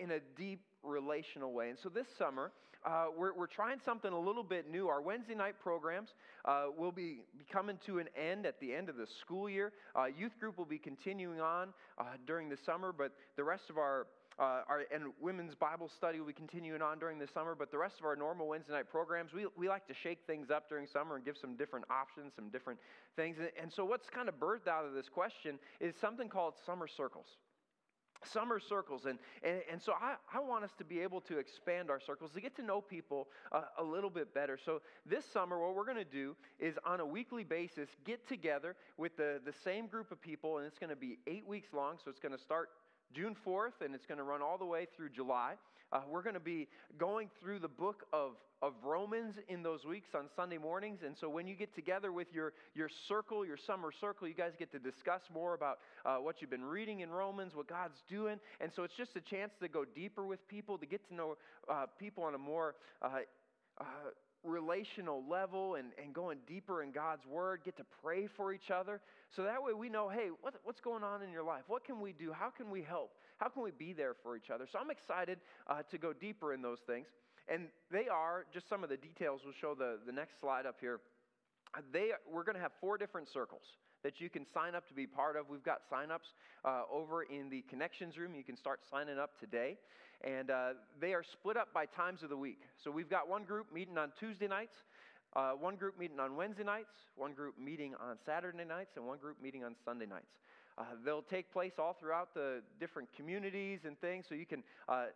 in a deep relational way. And so this summer, uh, we're, we're trying something a little bit new. Our Wednesday night programs uh, will be, be coming to an end at the end of the school year. Uh, youth group will be continuing on uh, during the summer, but the rest of our uh, our, and women's Bible study will be continuing on during the summer, but the rest of our normal Wednesday night programs, we, we like to shake things up during summer and give some different options, some different things. And, and so, what's kind of birthed out of this question is something called summer circles summer circles. And, and, and so I, I want us to be able to expand our circles to get to know people uh, a little bit better. So this summer what we're going to do is on a weekly basis get together with the, the same group of people and it's going to be eight weeks long. So it's going to start June 4th, and it's going to run all the way through July. Uh, we're going to be going through the book of, of Romans in those weeks on Sunday mornings. And so when you get together with your, your circle, your summer circle, you guys get to discuss more about uh, what you've been reading in Romans, what God's doing. And so it's just a chance to go deeper with people, to get to know uh, people on a more uh, uh, relational level and, and going deeper in God's Word, get to pray for each other. So that way we know, hey, what, what's going on in your life? What can we do? How can we help? How can we be there for each other? So I'm excited uh, to go deeper in those things. And they are, just some of the details, we'll show the, the next slide up here. They, we're going to have four different circles that you can sign up to be part of. We've got sign-ups uh, over in the connections room. You can start signing up today. And uh, they are split up by times of the week. So we've got one group meeting on Tuesday nights, uh, one group meeting on Wednesday nights, one group meeting on Saturday nights, and one group meeting on Sunday nights. Uh, they'll take place all throughout the different communities and things, so you can uh,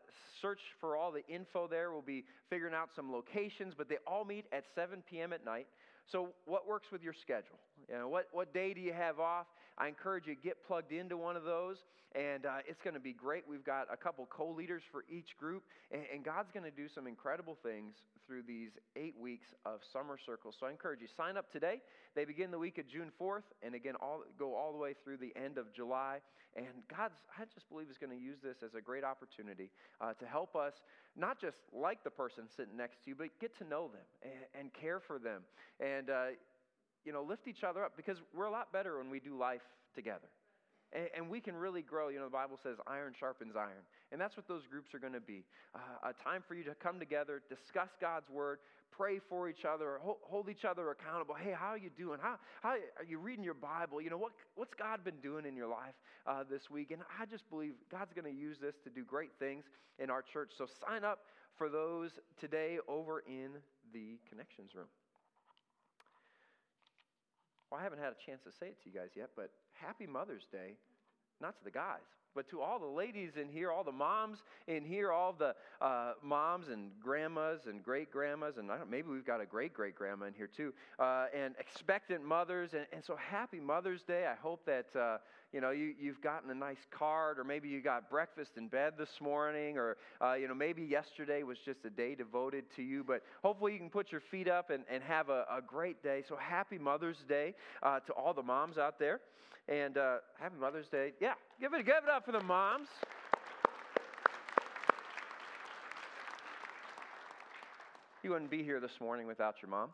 search for all the info there. We'll be figuring out some locations, but they all meet at 7 p.m. at night. So, what works with your schedule? You know, what, what day do you have off? I encourage you to get plugged into one of those, and uh, it's going to be great. We've got a couple co leaders for each group, and, and God's going to do some incredible things through these eight weeks of summer circles. So I encourage you, sign up today. They begin the week of June 4th, and again, all, go all the way through the end of July. And God's, I just believe, is going to use this as a great opportunity uh, to help us not just like the person sitting next to you, but get to know them and, and care for them. And, uh, you know, lift each other up because we're a lot better when we do life together. And, and, we can really grow. You know, the Bible says iron sharpens iron. And that's what those groups are going to be uh, a time for you to come together, discuss God's word, pray for each other, hold, each other accountable. Hey, how are you doing? How, how are you reading your Bible? You know, what, what's God been doing in your life uh, this week? And I just believe God's going to use this to do great things in our church. So sign up for those today over in the connections room. Well, I haven't had a chance to say it to you guys yet, but happy Mother's Day, not to the guys, but to all the ladies in here, all the moms in here, all the uh, moms and grandmas and great grandmas, and maybe we've got a great great grandma in here too, uh, and expectant mothers. And, and, so happy Mother's Day. I hope that uh, you know you, you've gotten a nice card, or maybe you got breakfast in bed this morning, or uh, you know maybe yesterday was just a day devoted to you. But hopefully you can put your feet up and, and have a, a great day. So happy Mother's Day uh, to all the moms out there. And uh, happy Mother's Day. Yeah, give it, give it up for the moms. You wouldn't be here this morning without your mom.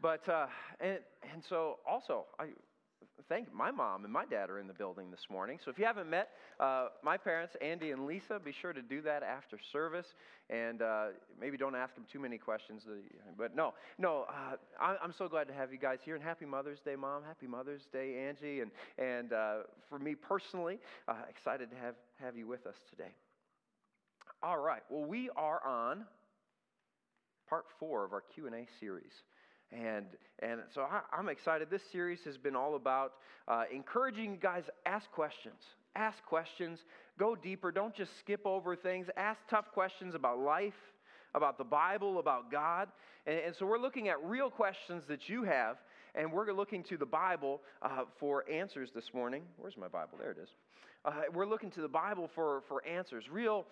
But, uh, and, and so also, I, thank my mom and my dad are in the building this morning. So if you haven't met uh, my parents, Andy and Lisa, be sure to do that after service. And uh, maybe don't ask them too many questions. Uh, but no, no, uh, I, am so glad to have you guys here. And happy Mother's Day, Mom. Happy Mother's Day, Angie. And, and uh, for me personally, uh, excited to have, have you with us today. All right. Well, we are on part four of our Q&A series. And, and so I, am excited. This series has been all about uh, encouraging you guys ask questions. Ask questions. Go deeper. Don't just skip over things. Ask tough questions about life, about the Bible, about God. And, and so we're looking at real questions that you have, and we're looking to the Bible uh, for answers this morning. Where's my Bible? There it is. Uh, we're looking to the Bible for, for answers, real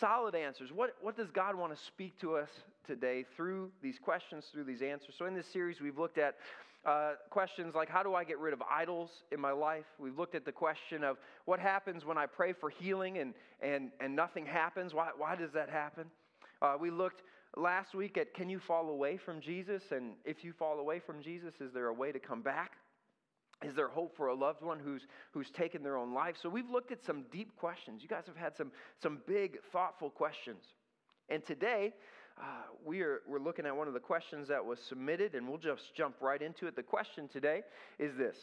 solid answers. What, what does God want to speak to us today through these questions, through these answers? So, in this series, we've looked at uh, questions like how do I get rid of idols in my life? We've looked at the question of what happens when I pray for healing and, and, and nothing happens. Why, why does that happen? Uh, we looked last week at can you fall away from Jesus? And if you fall away from Jesus, is there a way to come back? Is there hope for a loved one who's, who's taken their own life? So we've looked at some deep questions. You guys have had some, some big, thoughtful questions. And today, uh, we are, we're looking at one of the questions that was submitted, and we'll just jump right into it. The question today is this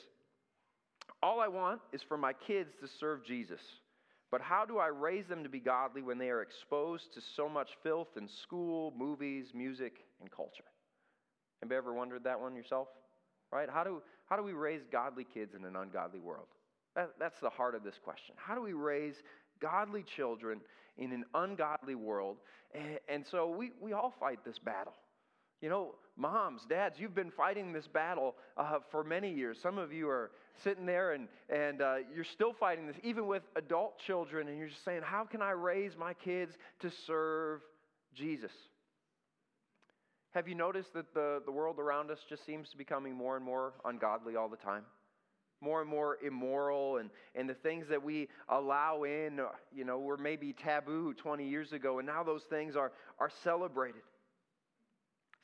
All I want is for my kids to serve Jesus. But how do I raise them to be godly when they are exposed to so much filth in school, movies, music, and culture? Have you ever wondered that one yourself? Right? How do, how do we raise godly kids in an ungodly world? That, that's the heart of this question. How do we raise godly children in an ungodly world? And, and so we, we all fight this battle. You know, moms, dads, you've been fighting this battle uh, for many years. Some of you are sitting there and, and uh, you're still fighting this, even with adult children, and you're just saying, How can I raise my kids to serve Jesus? Have you noticed that the, the world around us just seems to be becoming more and more ungodly all the time? More and more immoral, and, and the things that we allow in, uh, you know, were maybe taboo 20 years ago, and now those things are, are celebrated.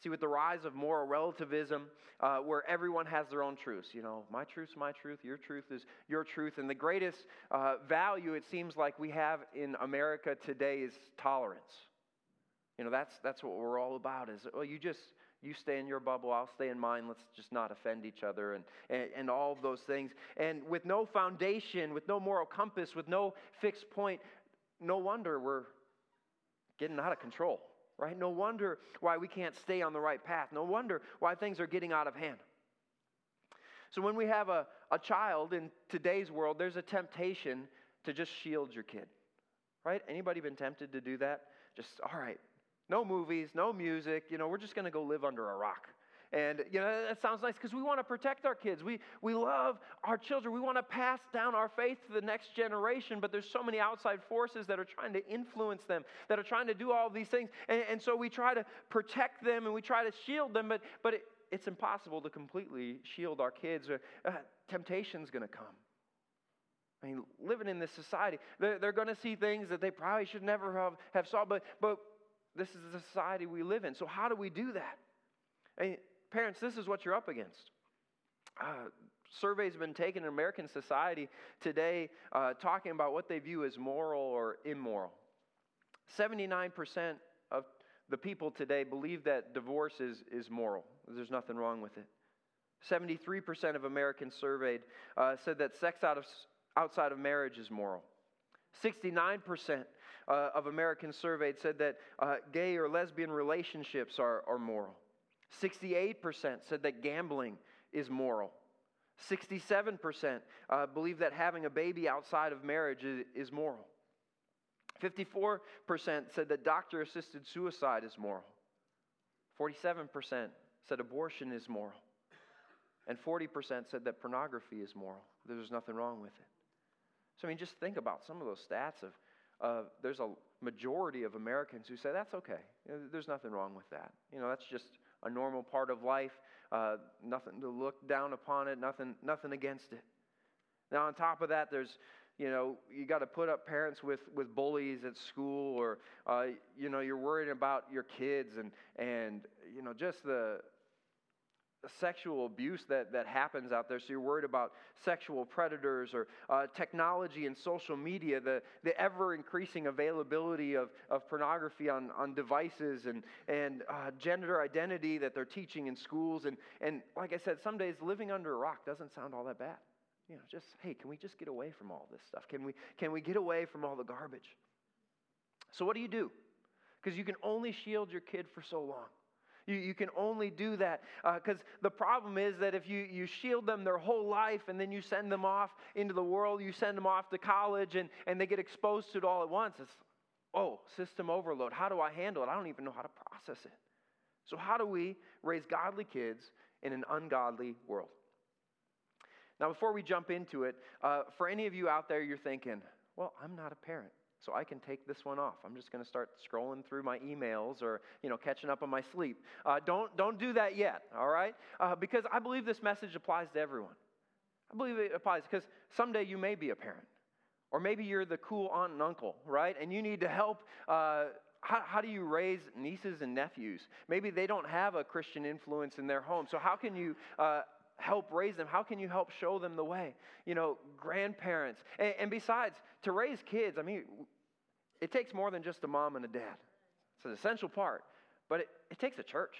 See, with the rise of moral relativism, uh, where everyone has their own truths, you know, my truth's my truth, your truth is your truth, and the greatest uh, value it seems like we have in America today is tolerance. You know, that's, that's what we're all about is, well, you just, you stay in your bubble, I'll stay in mine, let's just not offend each other, and, and, and all of those things. And with no foundation, with no moral compass, with no fixed point, no wonder we're getting out of control, right? No wonder why we can't stay on the right path. No wonder why things are getting out of hand. So when we have a, a child in today's world, there's a temptation to just shield your kid, right? Anybody been tempted to do that? Just, all right, no movies, no music. You know, we're just going to go live under a rock. And, you know, that sounds nice because we want to protect our kids. We, we love our children. We want to pass down our faith to the next generation, but there's so many outside forces that are trying to influence them, that are trying to do all these things. And, and so we try to protect them and we try to shield them, but, but it, it's impossible to completely shield our kids. Uh, temptation's going to come. I mean, living in this society, they're, they're going to see things that they probably should never have, have saw, but, but this is the society we live in. So, how do we do that? Parents, this is what you're up against. Uh, surveys have been taken in American society today uh, talking about what they view as moral or immoral. 79% of the people today believe that divorce is, is moral. There's nothing wrong with it. 73% of Americans surveyed uh, said that sex out of, outside of marriage is moral. 69% uh, of Americans surveyed said that uh, gay or lesbian relationships are, are moral. 68% said that gambling is moral. 67% uh, believe that having a baby outside of marriage is, is moral. 54% said that doctor assisted suicide is moral. 47% said abortion is moral. And 40% said that pornography is moral. There's nothing wrong with it. So, I mean, just think about some of those stats of uh, there's a majority of Americans who say that's okay. There's nothing wrong with that. You know, that's just a normal part of life. Uh, nothing to look down upon it. Nothing, nothing against it. Now, on top of that, there's you know you got to put up parents with with bullies at school, or uh, you know you're worried about your kids and and you know just the sexual abuse that, that happens out there. So you're worried about sexual predators or uh, technology and social media, the, the ever increasing availability of, of pornography on, on devices and, and uh, gender identity that they're teaching in schools. And, and like I said, some days living under a rock doesn't sound all that bad. You know, just, hey, can we just get away from all this stuff? Can we, can we get away from all the garbage? So what do you do? Because you can only shield your kid for so long. You, you can only do that because uh, the problem is that if you, you shield them their whole life and then you send them off into the world, you send them off to college and, and they get exposed to it all at once, it's, oh, system overload. How do I handle it? I don't even know how to process it. So, how do we raise godly kids in an ungodly world? Now, before we jump into it, uh, for any of you out there, you're thinking, well, I'm not a parent so I can take this one off. I'm just going to start scrolling through my emails or you know catching up on my sleep. Uh, don't don't do that yet, all right? Uh, because I believe this message applies to everyone. I believe it applies because someday you may be a parent, or maybe you're the cool aunt and uncle, right? And you need to help. Uh, how, how, do you raise nieces and nephews? Maybe they don't have a Christian influence in their home. So how can you uh, help raise them? How can you help show them the way? You know, grandparents. And, and besides, to raise kids, I mean, it takes more than just a mom and a dad. It's an essential part, but it, it takes a church.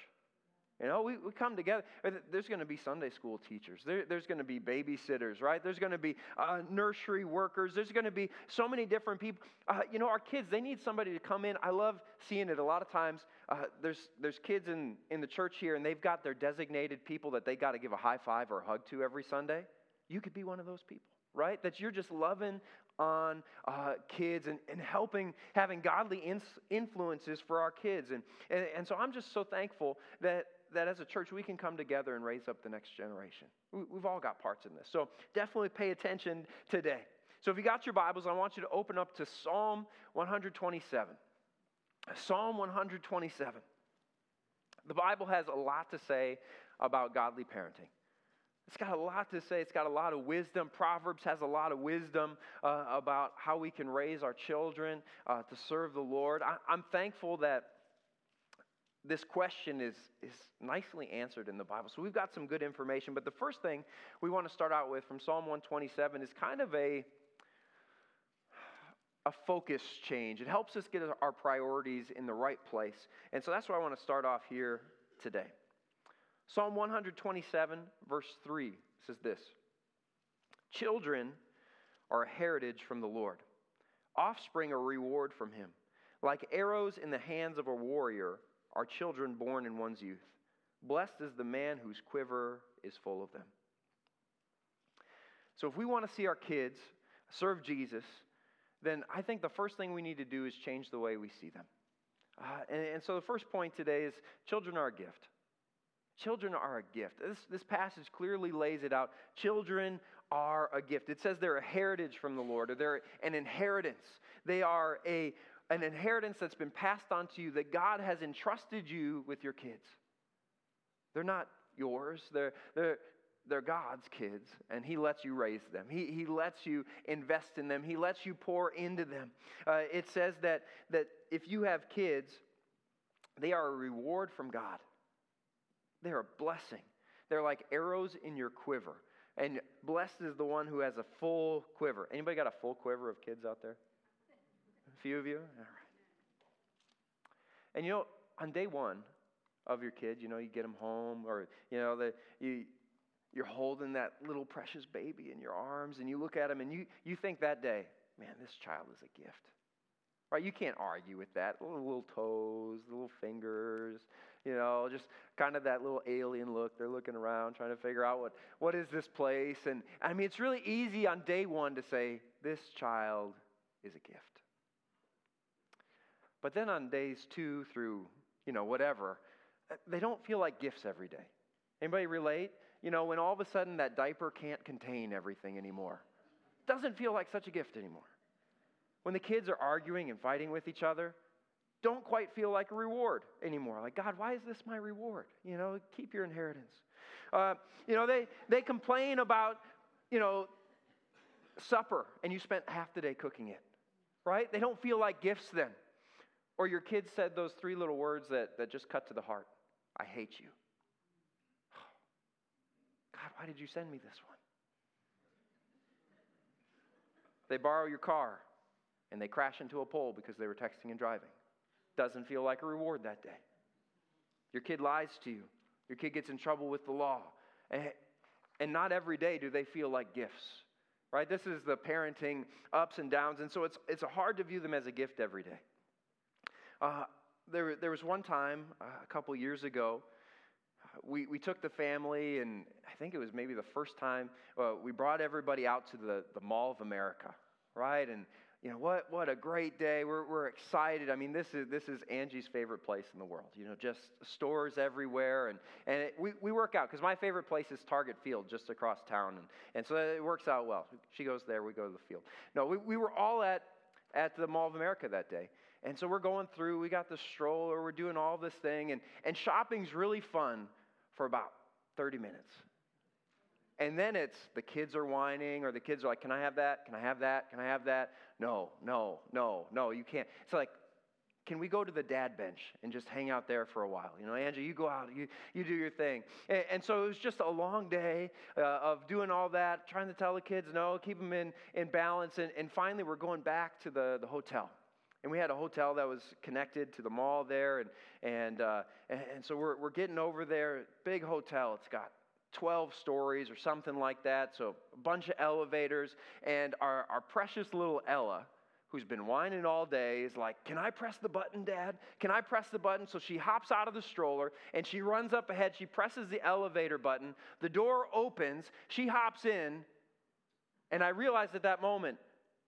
You know, we, we come together. There's going to be Sunday school teachers. There, there's going to be babysitters, right? There's going to be uh, nursery workers. There's going to be so many different people. Uh, you know, our kids, they need somebody to come in. I love seeing it a lot of times. Uh, there's, there's kids in, in the church here, and they've got their designated people that they got to give a high five or a hug to every Sunday. You could be one of those people, right? That you're just loving on uh, kids and, and helping, having godly ins- influences for our kids. And, and, and so I'm just so thankful that that as a church we can come together and raise up the next generation. We've all got parts in this. So definitely pay attention today. So if you got your Bibles, I want you to open up to Psalm 127. Psalm 127. The Bible has a lot to say about godly parenting. It's got a lot to say. It's got a lot of wisdom. Proverbs has a lot of wisdom uh, about how we can raise our children uh, to serve the Lord. I, I'm thankful that this question is, is nicely answered in the Bible. So we've got some good information. But the first thing we want to start out with from Psalm 127 is kind of a, a focus change. It helps us get our priorities in the right place. And so that's why I want to start off here today. Psalm 127, verse 3 says this Children are a heritage from the Lord, offspring a reward from him. Like arrows in the hands of a warrior are children born in one's youth. Blessed is the man whose quiver is full of them. So, if we want to see our kids serve Jesus, then I think the first thing we need to do is change the way we see them. Uh, and, and, so, the first point today is children are a gift. Children are a gift. This, this passage clearly lays it out. Children are a gift. It says they're a heritage from the Lord, or they're an inheritance. They are a an inheritance that's been passed on to you that God has entrusted you with your kids. They're not yours, they're, they're, they're God's kids, and He lets you raise them. He, he lets you invest in them, He lets you pour into them. Uh, it says that, that if you have kids, they are a reward from God, they're a blessing. They're like arrows in your quiver. And blessed is the one who has a full quiver. Anybody got a full quiver of kids out there? A few of you? All right. And you know, on day one of your kid, you know, you get them home, or, you know, the, you, you're holding that little precious baby in your arms, and you look at him and you, you think that day, man, this child is a gift. Right? You can't argue with that. Little, little toes, little fingers, you know, just kind of that little alien look. They're looking around trying to figure out what, what is this place. And I mean, it's really easy on day one to say, this child is a gift. But then on days two through, you know, whatever, uh, they don't feel like gifts every day. Anybody relate? You know, when all of a sudden that diaper can't contain everything anymore. Doesn't feel like such a gift anymore. When the kids are arguing and fighting with each other, don't quite feel like a reward anymore. Like, God, why is this my reward? You know, keep your inheritance. Uh, you know, they, they complain about, you know, supper and you spent half the day cooking it, right? They don't feel like gifts then. Or your kids said those three little words that, that just cut to the heart I hate you. God, why did you send me this one? They borrow your car and they crash into a pole because they were texting and driving. Doesn't feel like a reward that day. Your kid lies to you. Your kid gets in trouble with the law. And, and not every day do they feel like gifts, right? This is the parenting ups and downs. And so it's, it's hard to view them as a gift every day. Uh, there, there was one time uh, a couple years ago, we, we took the family, and I think it was maybe the first time, uh, we brought everybody out to the, the Mall of America, right? And you know what what a great day. We're, we're excited. I mean this is this is angie's favorite place in the world you know just stores everywhere. And and it, we, we work out because my favorite place is target field just across town. And, and so it works out well. She goes there we go to the field. No we, we were all at at the mall of america that day. And so we're going through, we got the stroller, we're doing all this thing, and, and shopping's really fun for about 30 minutes. And then it's the kids are whining, or the kids are like, Can I have that? Can I have that? Can I have that? No, no, no, no, you can't. It's like, can we go to the dad bench and just hang out there for a while? You know, Angie, you go out, you, you do your thing. And, and so it was just a long day uh, of doing all that, trying to tell the kids no, keep them in, in balance. And, and finally, we're going back to the, the hotel. And we had a hotel that was connected to the mall there. And, and, uh, and, and so we're, we're getting over there, big hotel. It's got 12 stories or something like that. So a bunch of elevators. And our, our precious little Ella, who's been whining all day, is like, Can I press the button, Dad? Can I press the button? So she hops out of the stroller and she runs up ahead. She presses the elevator button. The door opens. She hops in. And I realized at that moment,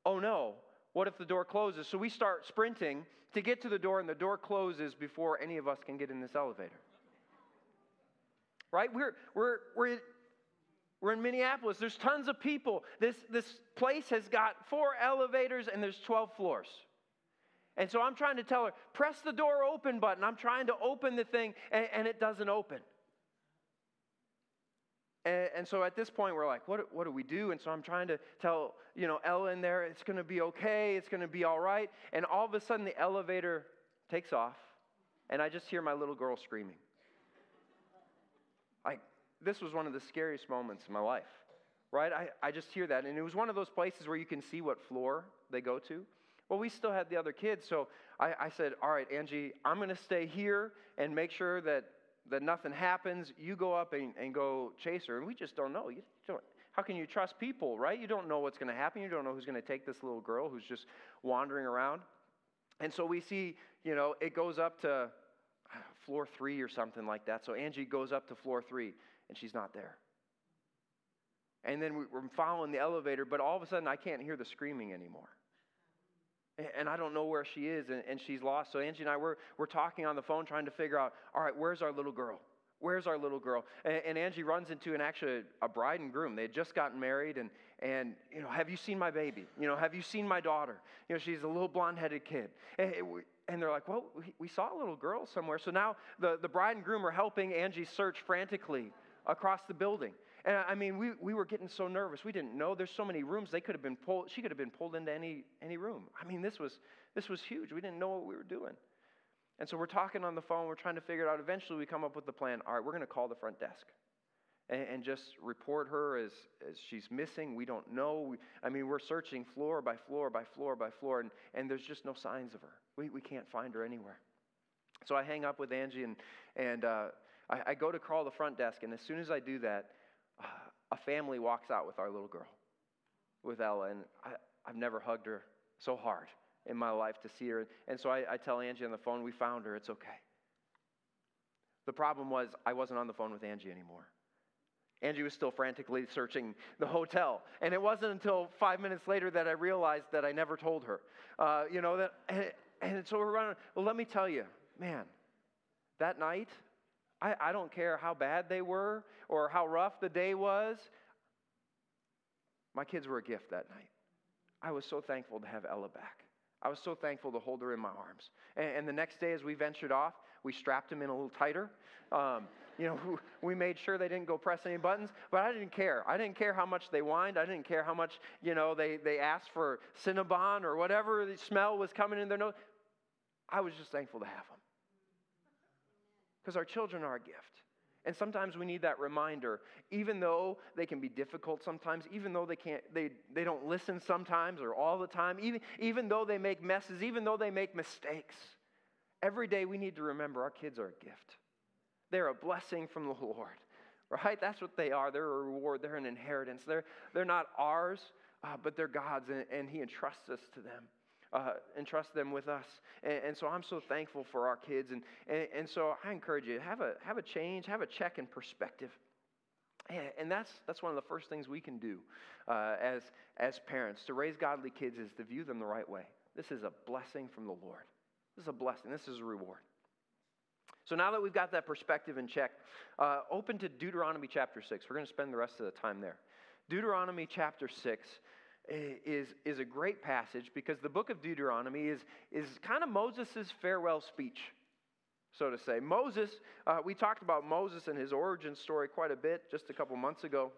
oh no, what if the door closes? So we start sprinting to get to the door, and the door closes before any of us can get in this elevator. Right? We're, we're, we're, we're in Minneapolis. There's tons of people. This, this place has got four elevators, and there's 12 floors. And so I'm trying to tell her, press the door open button. I'm trying to open the thing, and, and it doesn't open. And, and, so at this point, we're like, what, what do we do? And so I'm trying to tell, you know, Ella in there, it's going to be okay. It's going to be all right. And all of a sudden, the elevator takes off, and I just hear my little girl screaming. This was one of the scariest moments in my life, right? I, I just hear that. And it was one of those places where you can see what floor they go to. Well, we still had the other kids, so I, I said, All right, Angie, I'm going to stay here and make sure that that nothing happens, you go up and, and go chase her. And we just don't know. You don't, how can you trust people, right? You don't know what's going to happen. You don't know who's going to take this little girl who's just wandering around. And so we see, you know, it goes up to uh, floor three or something like that. So Angie goes up to floor three, and she's not there. And then we're following the elevator, but all of a sudden I can't hear the screaming anymore and I don't know where she is, and, she's lost. So Angie and I, we're, we're talking on the phone trying to figure out, all right, where's our little girl? Where's our little girl? And, and Angie runs into an actually a bride and groom. They had just gotten married, and and you know, have you seen my baby? You know, have you seen my daughter? You know, she's a little blonde-headed kid. And, and they're like, well, we, we saw a little girl somewhere. So now the, the bride and groom are helping Angie search frantically across the building. And I mean, we, we were getting so nervous. We didn't know. There's so many rooms. They could have been pulled. She could have been pulled into any, any room. I mean, this was, this was huge. We didn't know what we were doing. And so we're talking on the phone. We're trying to figure it out. Eventually, we come up with the plan. All right, we're going to call the front desk and, and just report her as, as she's missing. We don't know. We, I mean, we're searching floor by floor by floor by floor, and, and there's just no signs of her. We, we can't find her anywhere. So I hang up with Angie, and, and uh, I, I go to crawl the front desk. And as soon as I do that, a family walks out with our little girl, with Ella, and I, have never hugged her so hard in my life to see her. And so I, I tell Angie on the phone, we found her, it's okay. The problem was I wasn't on the phone with Angie anymore. Angie was still frantically searching the hotel. And it wasn't until five minutes later that I realized that I never told her. Uh, you know, that, and, and so we're running. Well, let me tell you, man, that night, I, I don't care how bad they were or how rough the day was. My kids were a gift that night. I was so thankful to have Ella back. I was so thankful to hold her in my arms. And, and the next day, as we ventured off, we strapped them in a little tighter. Um, you know, we made sure they didn't go press any buttons, but I didn't care. I didn't care how much they whined. I didn't care how much, you know, they, they asked for Cinnabon or whatever the smell was coming in their nose. I was just thankful to have them because our children are a gift. And sometimes we need that reminder, even though they can be difficult sometimes, even though they can't, they, they don't listen sometimes or all the time, even, even though they make messes, even though they make mistakes. Every day we need to remember our kids are a gift. They're a blessing from the Lord, right? That's what they are. They're a reward, they're an inheritance. They're, they're not ours, uh, but they're God's, and, and He entrusts us to them uh, entrust them with us. And, and, so I'm so thankful for our kids. And, and, and so I encourage you, have a, have a change, have a check in perspective. And that's, that's one of the first things we can do uh, as, as parents. To raise godly kids is to view them the right way. This is a blessing from the Lord. This is a blessing. This is a reward. So now that we've got that perspective in check, uh, open to Deuteronomy chapter 6. We're going to spend the rest of the time there. Deuteronomy chapter 6 is, is a great passage because the book of Deuteronomy is, is kind of Moses' farewell speech, so to say. Moses, uh, we talked about Moses and his origin story quite a bit just a couple months ago.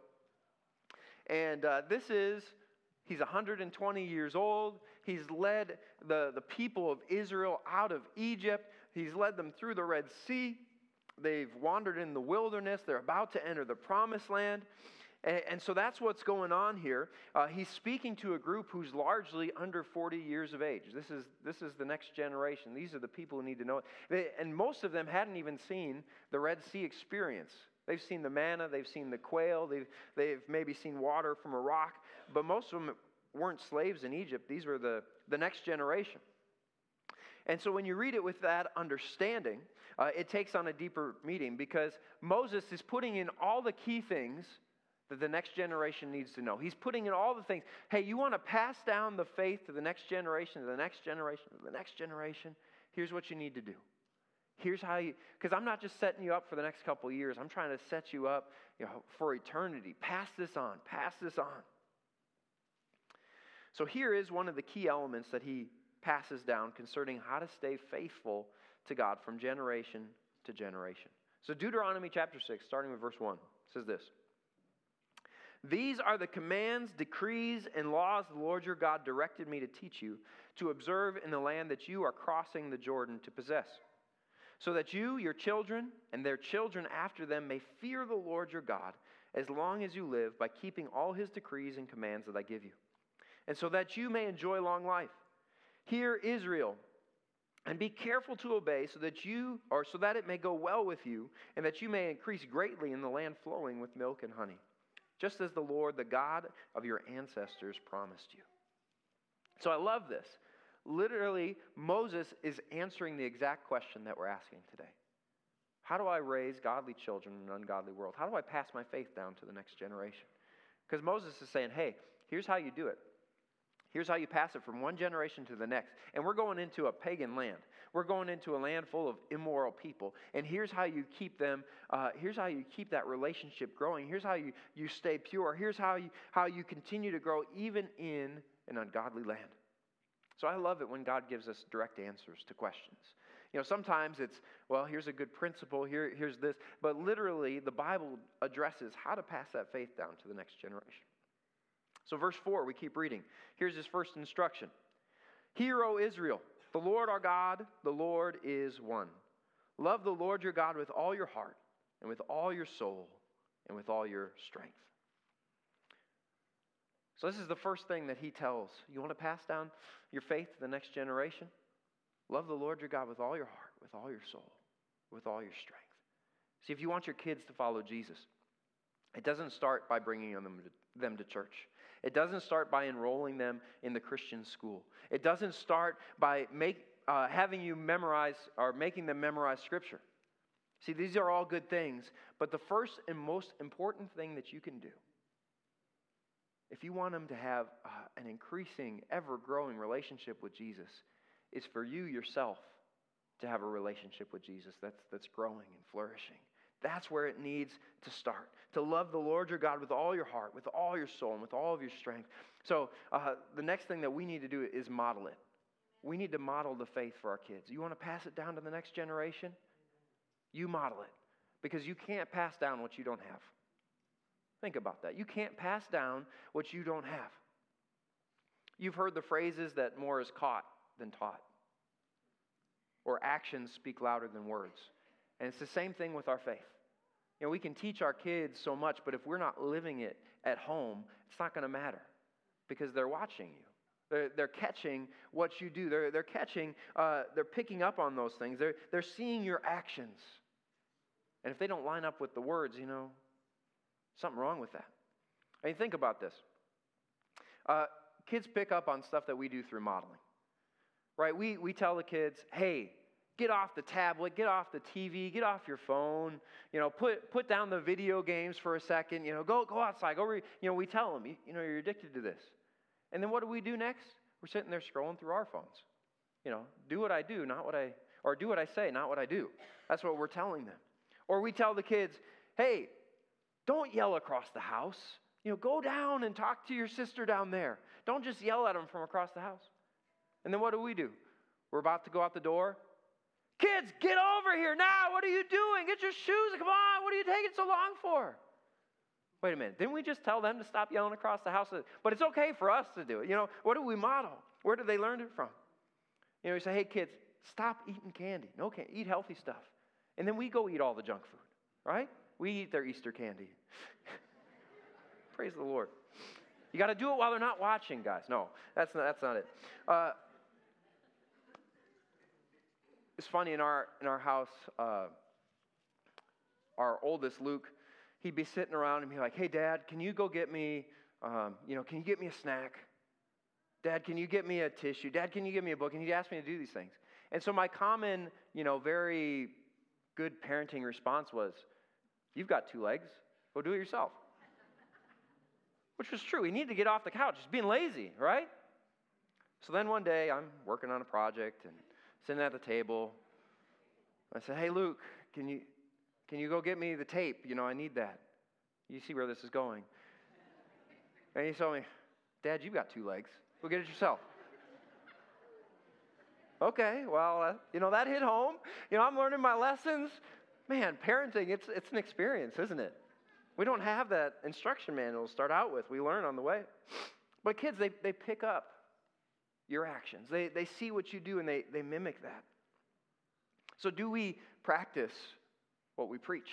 And uh, this is, he's 120 years old. He's led the, the people of Israel out of Egypt. He's led them through the Red Sea. They've wandered in the wilderness. They're about to enter the promised land. And, so that's what's going on here. Uh, he's speaking to a group who's largely under 40 years of age. This is, this is the next generation. These are the people who need to know it. They, and most of them hadn't even seen the Red Sea experience. They've seen the manna, they've seen the quail, they've, they've maybe seen water from a rock, but most of them weren't slaves in Egypt. These were the, the next generation. And so when you read it with that understanding, uh, it takes on a deeper meaning because Moses is putting in all the key things that the next generation needs to know. He's putting in all the things. Hey, you want to pass down the faith to the next generation, to the next generation, to the next generation? Here's what you need to do. Here's how you, because I'm not just setting you up for the next couple years. I'm trying to set you up you know, for eternity. Pass this on. Pass this on. So here is one of the key elements that he passes down concerning how to stay faithful to God from generation to generation. So Deuteronomy chapter 6, starting with verse 1, says this. These are the commands, decrees, and laws the Lord your God directed me to teach you to observe in the land that you are crossing the Jordan to possess, so that you, your children, and their children after them may fear the Lord your God as long as you live by keeping all his decrees and commands that I give you, and so that you may enjoy long life. Hear Israel, and be careful to obey so that you or so that it may go well with you and that you may increase greatly in the land flowing with milk and honey just as the Lord, the God of your ancestors, promised you. So I love this. Literally, Moses is answering the exact question that we're asking today. How do I raise godly children in an ungodly world? How do I pass my faith down to the next generation? Because Moses is saying, hey, here's how you do it. Here's how you pass it from one generation to the next. And we're going into a pagan land. We're going into a land full of immoral people. And here's how you keep them, uh, here's how you keep that relationship growing. Here's how you, you stay pure. Here's how you, how you continue to grow even in an ungodly land. So I love it when God gives us direct answers to questions. You know, sometimes it's, well, here's a good principle, here, here's this. But literally, the Bible addresses how to pass that faith down to the next generation. So, verse 4, we keep reading. Here's his first instruction Hear, O Israel, the Lord our God, the Lord is one. Love the Lord your God with all your heart, and with all your soul, and with all your strength. So, this is the first thing that he tells. You want to pass down your faith to the next generation? Love the Lord your God with all your heart, with all your soul, with all your strength. See, if you want your kids to follow Jesus, it doesn't start by bringing them to, them to church. It doesn't start by enrolling them in the Christian school. It doesn't start by make, uh, having you memorize or making them memorize Scripture. See, these are all good things, but the first and most important thing that you can do, if you want them to have uh, an increasing, ever growing relationship with Jesus, is for you yourself to have a relationship with Jesus that's, that's growing and flourishing. That's where it needs to start. To love the Lord your God with all your heart, with all your soul, and with all of your strength. So, uh, the next thing that we need to do is model it. We need to model the faith for our kids. You want to pass it down to the next generation? You model it. Because you can't pass down what you don't have. Think about that. You can't pass down what you don't have. You've heard the phrases that more is caught than taught, or actions speak louder than words. And it's the same thing with our faith. You know, we can teach our kids so much, but if we're not living it at home, it's not going to matter because they're watching you. They're, they're catching what you do. They're, they're catching, uh, they're picking up on those things. They're, they're seeing your actions. And if they don't line up with the words, you know, something wrong with that. I mean, think about this. Uh, kids pick up on stuff that we do through modeling, right? We, we tell the kids, hey, get off the tablet, get off the TV, get off your phone, you know, put, put down the video games for a second, you know, go, go outside, go, re-. you know, we tell them, you, you know, you're addicted to this. And then what do we do next? We're sitting there scrolling through our phones. You know, do what I do, not what I, or do what I say, not what I do. That's what we're telling them. Or we tell the kids, hey, don't yell across the house. You know, go down and talk to your sister down there. Don't just yell at them from across the house. And then what do we do? We're about to go out the door. Kids, get over here now. What are you doing? Get your shoes. Come on. What are you taking so long for? Wait a minute. Didn't we just tell them to stop yelling across the house? But it's okay for us to do it. You know, what do we model? Where did they learn it from? You know, we say, hey, kids, stop eating candy. No candy. Eat healthy stuff. And then we go eat all the junk food, right? We eat their Easter candy. Praise the Lord. You got to do it while they're not watching, guys. No, that's not, that's not it. Uh, it's funny in our in our house. Uh, our oldest Luke, he'd be sitting around and be like, "Hey, Dad, can you go get me? Um, you know, can you get me a snack? Dad, can you get me a tissue? Dad, can you get me a book?" And he'd ask me to do these things. And so my common, you know, very good parenting response was, "You've got two legs. Go do it yourself." Which was true. He needed to get off the couch. He's being lazy, right? So then one day I'm working on a project and sitting at the table. I said, Hey, Luke, can you, can you go get me the tape? You know, I need that. You see where this is going. And he told me, Dad, you've got two legs. Go get it yourself. okay, well, uh, you know, that hit home. You know, I'm learning my lessons. Man, parenting, it's, it's an experience, isn't it? We don't have that instruction manual to start out with. We learn on the way. But kids, they, they pick up your actions. They, they see what you do and they, they mimic that. So, do we practice what we preach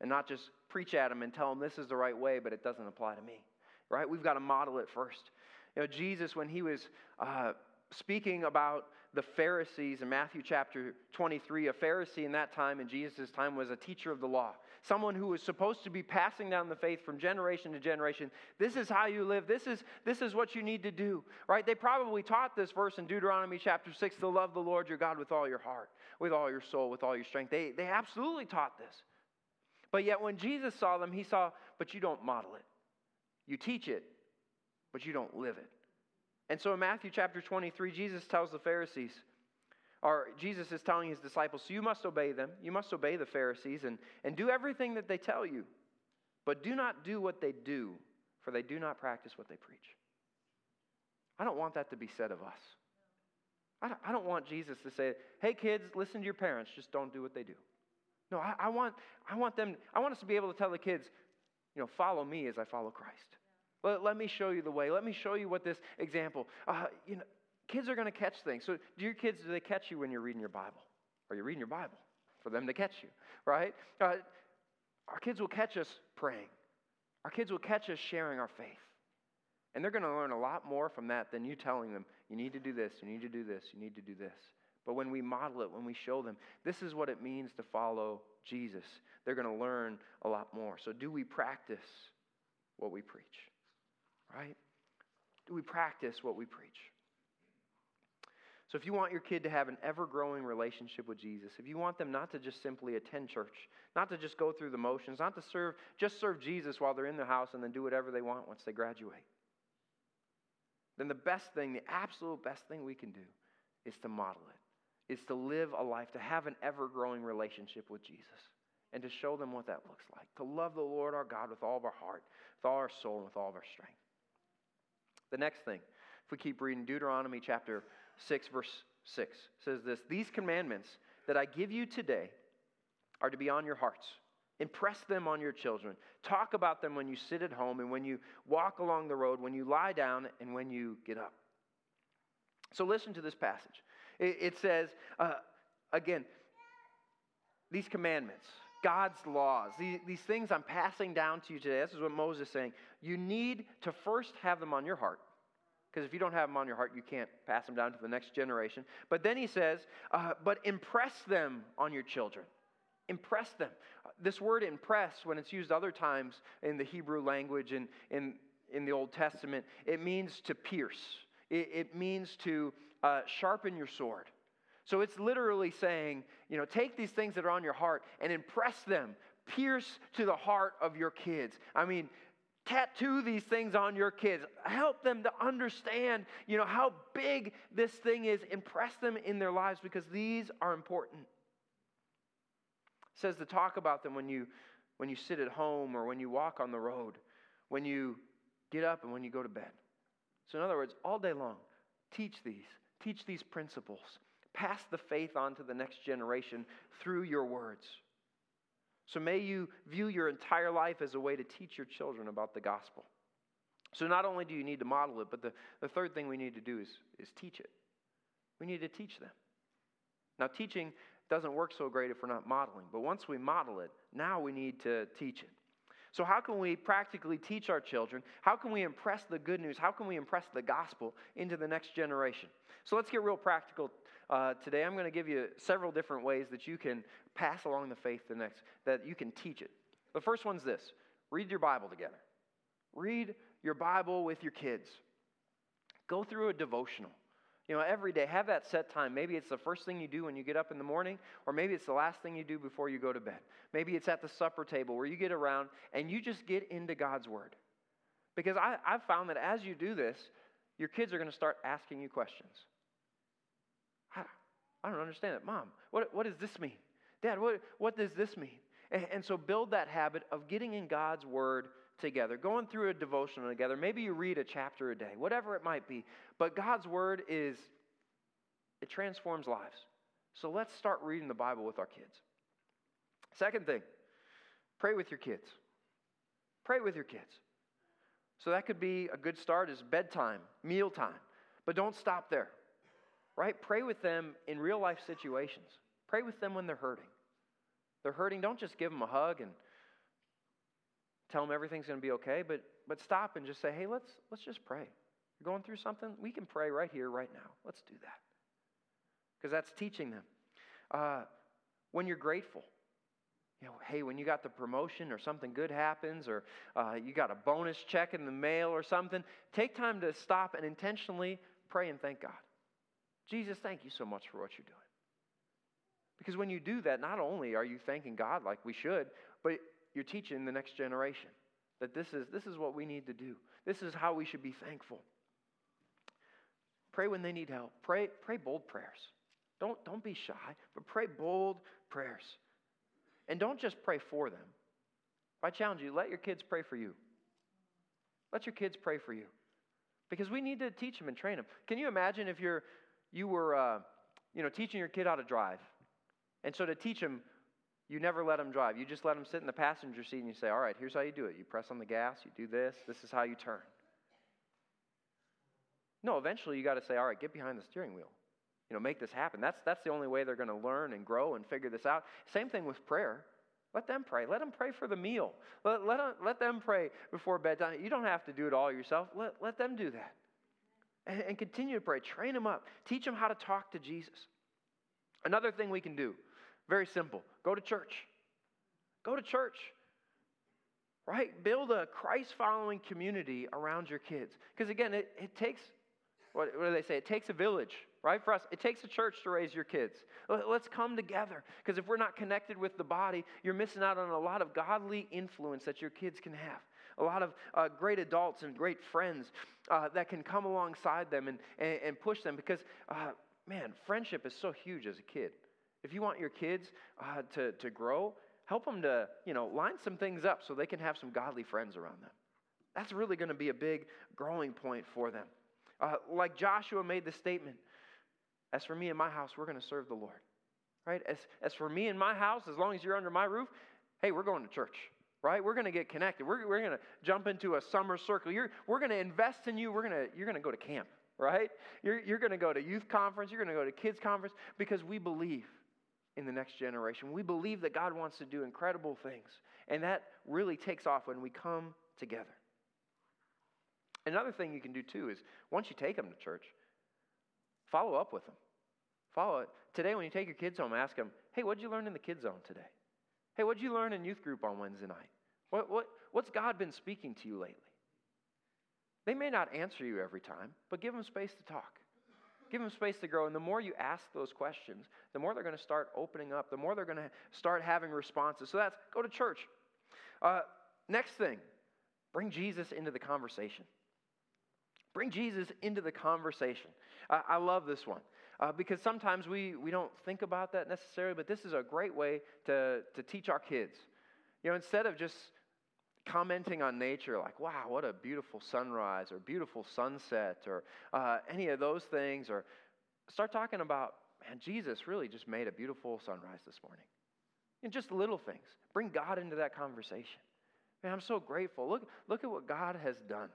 and not just preach at them and tell them this is the right way, but it doesn't apply to me? Right? We've got to model it first. You know, Jesus, when he was uh, speaking about the Pharisees in Matthew chapter 23, a Pharisee in that time, in Jesus' time, was a teacher of the law someone who was supposed to be passing down the faith from generation to generation. This is how you live. This is, this is what you need to do, right? They probably taught this verse in Deuteronomy chapter 6 to love the Lord your God with all your heart, with all your soul, with all your strength. They, they absolutely taught this. But yet, when Jesus saw them, he saw, but you don't model it. You teach it, but you don't live it. And so in Matthew chapter 23, Jesus tells the Pharisees, or Jesus is telling his disciples, so you must obey them. You must obey the Pharisees and, and do everything that they tell you. But do not do what they do, for they do not practice what they preach. I don't want that to be said of us. I don't, I don't want Jesus to say, hey, kids, listen to your parents, just don't do what they do. No, I, I, want, I want them, I want us to be able to tell the kids, you know, follow me as I follow Christ. Let, let me show you the way. Let me show you what this example. Uh, you know, kids are going to catch things. So, do your kids, do they catch you when you're reading your Bible? Are you reading your Bible for them to catch you, right? Uh, our kids will catch us praying. Our kids will catch us sharing our faith. And they're going to learn a lot more from that than you telling them, you need to do this, you need to do this, you need to do this. But when we model it, when we show them, this is what it means to follow Jesus, they're going to learn a lot more. So, do we practice what we preach? Right? Do we practice what we preach? So, if you want your kid to have an ever growing relationship with Jesus, if you want them not to just simply attend church, not to just go through the motions, not to serve, just serve Jesus while they're in the house and then do whatever they want once they graduate, then the best thing, the absolute best thing we can do is to model it, is to live a life, to have an ever growing relationship with Jesus, and to show them what that looks like. To love the Lord our God with all of our heart, with all our soul, and with all of our strength. The next thing, if we keep reading Deuteronomy chapter 6, verse 6 says this These commandments that I give you today are to be on your hearts. Impress them on your children. Talk about them when you sit at home and when you walk along the road, when you lie down and when you get up. So listen to this passage. It, it says, uh, again, these commandments, God's laws, these, these things I'm passing down to you today. This is what Moses is saying. You need to first have them on your heart because if you don't have them on your heart, you can't pass them down to the next generation. But then he says, uh, but impress them on your children. Impress them. This word impress, when it's used other times in the Hebrew language and in, in the Old Testament, it means to pierce, it, it means to uh, sharpen your sword. So it's literally saying, you know, take these things that are on your heart and impress them, pierce to the heart of your kids. I mean, tattoo these things on your kids. Help them to understand you know how big this thing is. Impress them in their lives because these are important. It says to talk about them when you when you sit at home or when you walk on the road when you get up and when you go to bed. So in other words all day long teach these teach these principles. Pass the faith on to the next generation through your words so may you view your entire life as a way to teach your children about the gospel. So not only do you need to model it, but the, the third thing we need to do is, is teach it. We need to teach them. Now, teaching doesn't work so great if we're not modeling, but once we model it, now we need to teach it. So, how can we practically teach our children? How can we impress the good news? How can we impress the gospel into the next generation? So, let's get real practical uh, today. I'm going to give you several different ways that you can pass along the faith the next, that you can teach it. The first one's this read your Bible together. Read your Bible with your kids. Go through a devotional. You know, every day, have that set time. Maybe it's the first thing you do when you get up in the morning, or maybe it's the last thing you do before you go to bed. Maybe it's at the supper table where you get around and you just get into God's Word. Because I, I've found that as you do this, your kids are going to start asking you questions. I, don't understand it. Mom, what, what does this mean? Dad, what, what does this mean? And, and so build that habit of getting in God's Word together, going through a devotional together. Maybe you read a chapter a day, whatever it might be. But God's word is, it transforms lives. So let's start reading the Bible with our kids. Second thing, pray with your kids. Pray with your kids. So that could be a good start is bedtime, mealtime. But don't stop there. Right? Pray with them in real life situations. Pray with them when they're hurting. They're hurting, don't just give them a hug and tell them everything's going to be okay, but, but stop and just say, hey, let's, let's just pray. You're going through something? We can pray right here, right now. Let's do that. Because that's teaching them. Uh, when you're grateful, you know, hey, when you got the promotion or something good happens or uh, you got a bonus check in the mail or something, take time to stop and intentionally pray and thank God. Jesus, thank you so much for what you're doing. Because when you do that, not only are you thanking God like we should, but you're teaching the next generation that this is, this is what we need to do. This is how we should be thankful. Pray when they need help. Pray, pray bold prayers. Don't, don't be shy, but pray bold prayers. And don't just pray for them. I challenge you, let your kids pray for you. Let your kids pray for you. Because we need to teach them and train them. Can you imagine if you're, you were uh, you know, teaching your kid how to drive? And so to teach them, you never let them drive. You just let them sit in the passenger seat and you say, All right, here's how you do it. You press on the gas, you do this, this is how you turn. No, eventually you got to say, All right, get behind the steering wheel. You know, make this happen. That's, that's the only way they're going to learn and grow and figure this out. Same thing with prayer. Let them pray. Let them pray for the meal. Let, let, them, let them pray before bedtime. You don't have to do it all yourself. Let, let them do that. And, and continue to pray. Train them up. Teach them how to talk to Jesus. Another thing we can do very simple go to church. Go to church. Right? Build a Christ following community around your kids. Because again, it, it takes, what, what do they say? It takes a village, right? For us, it takes a church to raise your kids. Let's come together. Because if we're not connected with the body, you're missing out on a lot of godly influence that your kids can have. A lot of uh, great adults and great friends uh, that can come alongside them and, and, and push them. Because, uh, man, friendship is so huge as a kid. If you want your kids uh, to, to grow, help them to, you know, line some things up so they can have some godly friends around them. That's really going to be a big growing point for them. Uh, like Joshua made the statement, as for me and my house, we're going to serve the Lord. Right? As, as for me and my house, as long as you're under my roof, hey, we're going to church. Right? We're going to get connected. We're, we're going to jump into a summer circle. You're, we're going to invest in you. We're going to, you're going to go to camp. Right? You're, you're going to go to youth conference. You're going to go to kids conference because we believe in the next generation. We believe that God wants to do incredible things, and that really takes off when we come together. Another thing you can do too is once you take them to church, follow up with them. Follow it. Today, when you take your kids home, ask them, hey, what did you learn in the kids' zone today? Hey, what did you learn in youth group on Wednesday night? What, what, what's God been speaking to you lately? They may not answer you every time, but give them space to talk. Give them space to grow. And the more you ask those questions, the more they're going to start opening up, the more they're going to start having responses. So that's go to church. Uh, next thing, bring Jesus into the conversation. Bring Jesus into the conversation. I, I love this one. Uh, because sometimes we, we don't think about that necessarily, but this is a great way to, to teach our kids. You know, instead of just commenting on nature, like, wow, what a beautiful sunrise or beautiful sunset or uh, any of those things, or start talking about, man, Jesus really just made a beautiful sunrise this morning. And just little things. Bring God into that conversation. Man, I'm so grateful. Look, look at what God has done.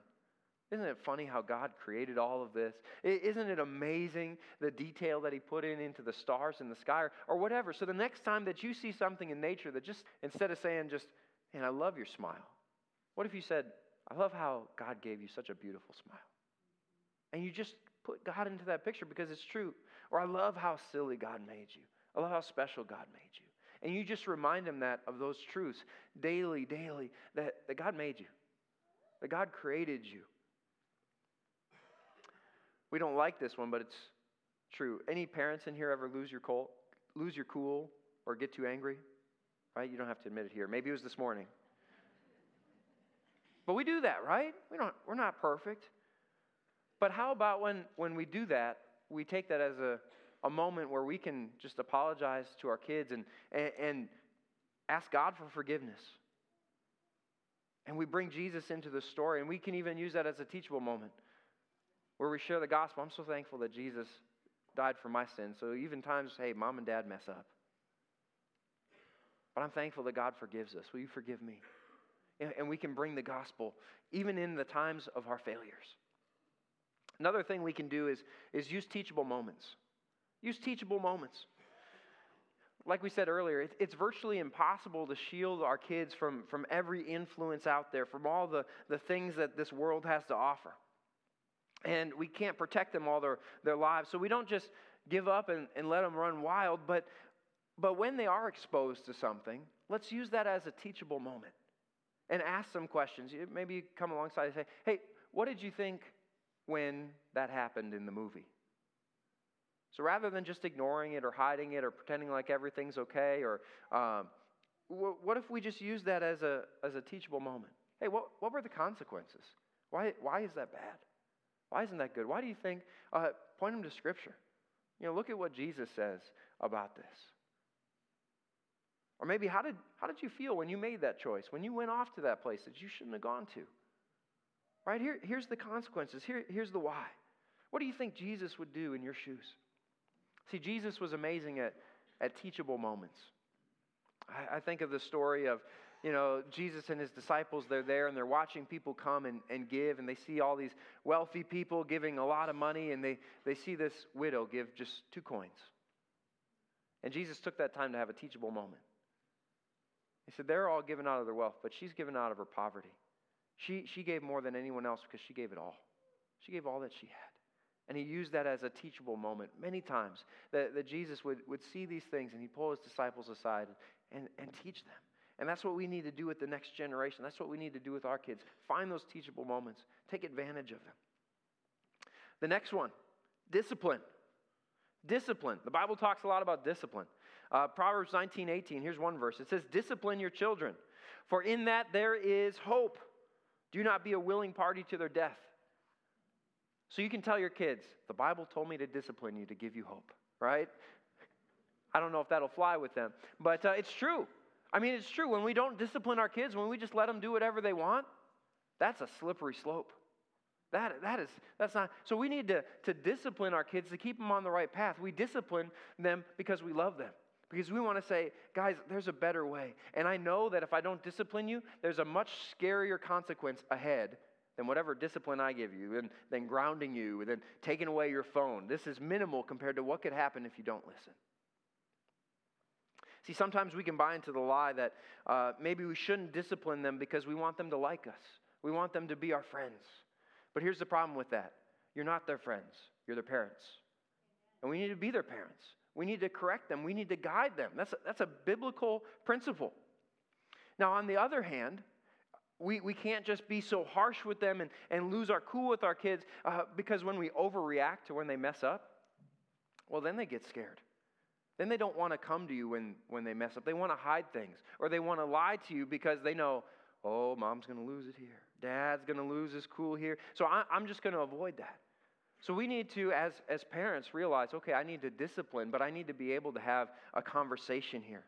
Isn't it funny how God created all of this? Isn't it amazing the detail that He put in into the stars in the sky or, or whatever? So the next time that you see something in nature that just, instead of saying just, and I love your smile, what if you said, I love how God gave you such a beautiful smile? And you just put God into that picture because it's true. Or I love how silly God made you. I love how special God made you. And you just remind him that of those truths daily, daily, that, that God made you, that God created you. We don't like this one, but it's true. Any parents in here ever lose your cool, lose your cool or get too angry? Right? You don't have to admit it here. Maybe it was this morning. But we do that, right? We don't, we're not perfect. But how about when, when we do that, we take that as a, a moment where we can just apologize to our kids and, and, and ask God for forgiveness. And we bring Jesus into the story, and we can even use that as a teachable moment where we share the gospel. I'm so thankful that Jesus died for my sins. So even times, hey, mom and dad mess up. But I'm thankful that God forgives us. Will you forgive me? And we can bring the gospel even in the times of our failures. Another thing we can do is, is use teachable moments. Use teachable moments. Like we said earlier, it, it's virtually impossible to shield our kids from, from every influence out there, from all the, the things that this world has to offer. And we can't protect them all their, their lives. So we don't just give up and, and let them run wild, but, but when they are exposed to something, let's use that as a teachable moment and ask some questions. Maybe you come alongside and say, hey, what did you think when that happened in the movie? So rather than just ignoring it or hiding it or pretending like everything's okay, or um, what if we just use that as a, as a teachable moment? Hey, what, what were the consequences? Why, why is that bad? Why isn't that good? Why do you think? Uh, point them to Scripture. You know, look at what Jesus says about this. Or maybe how did, how did you feel when you made that choice, when you went off to that place that you shouldn't have gone to? Right? Here, here's the consequences. Here, here's the why. What do you think Jesus would do in your shoes? See, Jesus was amazing at, at teachable moments. I, I think of the story of you know, Jesus and his disciples, they're there and they're watching people come and, and give, and they see all these wealthy people giving a lot of money, and they, they see this widow give just two coins. And Jesus took that time to have a teachable moment. He said, They're all given out of their wealth, but she's given out of her poverty. She, she gave more than anyone else because she gave it all. She gave all that she had. And he used that as a teachable moment many times that, that Jesus would, would see these things and he'd pull his disciples aside and, and teach them. And that's what we need to do with the next generation. That's what we need to do with our kids. Find those teachable moments, take advantage of them. The next one discipline. Discipline. The Bible talks a lot about discipline. Uh, Proverbs 19 18, here's one verse. It says, Discipline your children, for in that there is hope. Do not be a willing party to their death. So you can tell your kids, the Bible told me to discipline you to give you hope, right? I don't know if that'll fly with them, but uh, it's true. I mean, it's true. When we don't discipline our kids, when we just let them do whatever they want, that's a slippery slope. That, that is, that's not, so we need to, to discipline our kids to keep them on the right path. We discipline them because we love them. Because we want to say, guys, there's a better way. And I know that if I don't discipline you, there's a much scarier consequence ahead than whatever discipline I give you, and then grounding you, and then taking away your phone. This is minimal compared to what could happen if you don't listen. See, sometimes we can buy into the lie that uh, maybe we shouldn't discipline them because we want them to like us. We want them to be our friends. But here's the problem with that you're not their friends, you're their parents. And we need to be their parents. We need to correct them, we need to guide them. That's a, that's a biblical principle. Now, on the other hand, we, we can't just be so harsh with them and, and lose our cool with our kids uh, because when we overreact to when they mess up, well, then they get scared. Then they don't want to come to you when, when they mess up. They want to hide things or they want to lie to you because they know, oh, mom's going to lose it here. Dad's going to lose his cool here. So I, I'm just going to avoid that. So we need to, as, as parents, realize okay, I need to discipline, but I need to be able to have a conversation here.